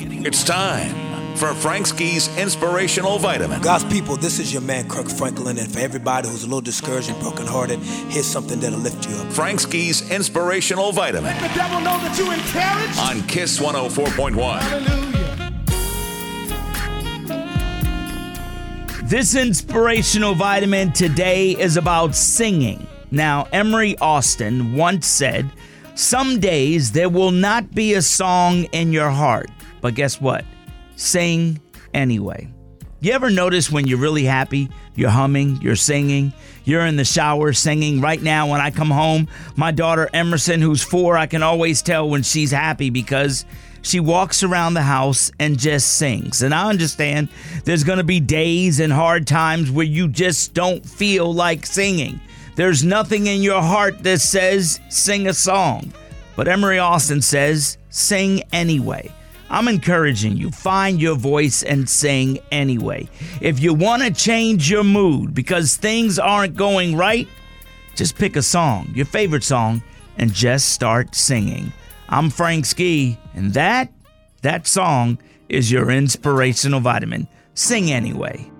It's time for Frank Ski's Inspirational Vitamin. God's people, this is your man Kirk Franklin, and for everybody who's a little discouraged and brokenhearted, here's something that'll lift you up. Frank Ski's Inspirational Vitamin Let the devil know that you encouraged. on Kiss 104.1. Hallelujah. This inspirational vitamin today is about singing. Now, Emory Austin once said, Some days there will not be a song in your heart, but guess what? Sing anyway. You ever notice when you're really happy, you're humming, you're singing, you're in the shower singing? Right now, when I come home, my daughter Emerson, who's four, I can always tell when she's happy because she walks around the house and just sings. And I understand there's to be days and hard times where you just don't feel like singing. There's nothing in your heart that says sing a song. But Emory Austin says sing anyway. I'm encouraging you, find your voice and sing anyway. If you want to change your mood because things aren't going right, just pick a song, your favorite song, and just start singing. I'm Frank Ski, and that, that song is your inspirational vitamin. Sing anyway.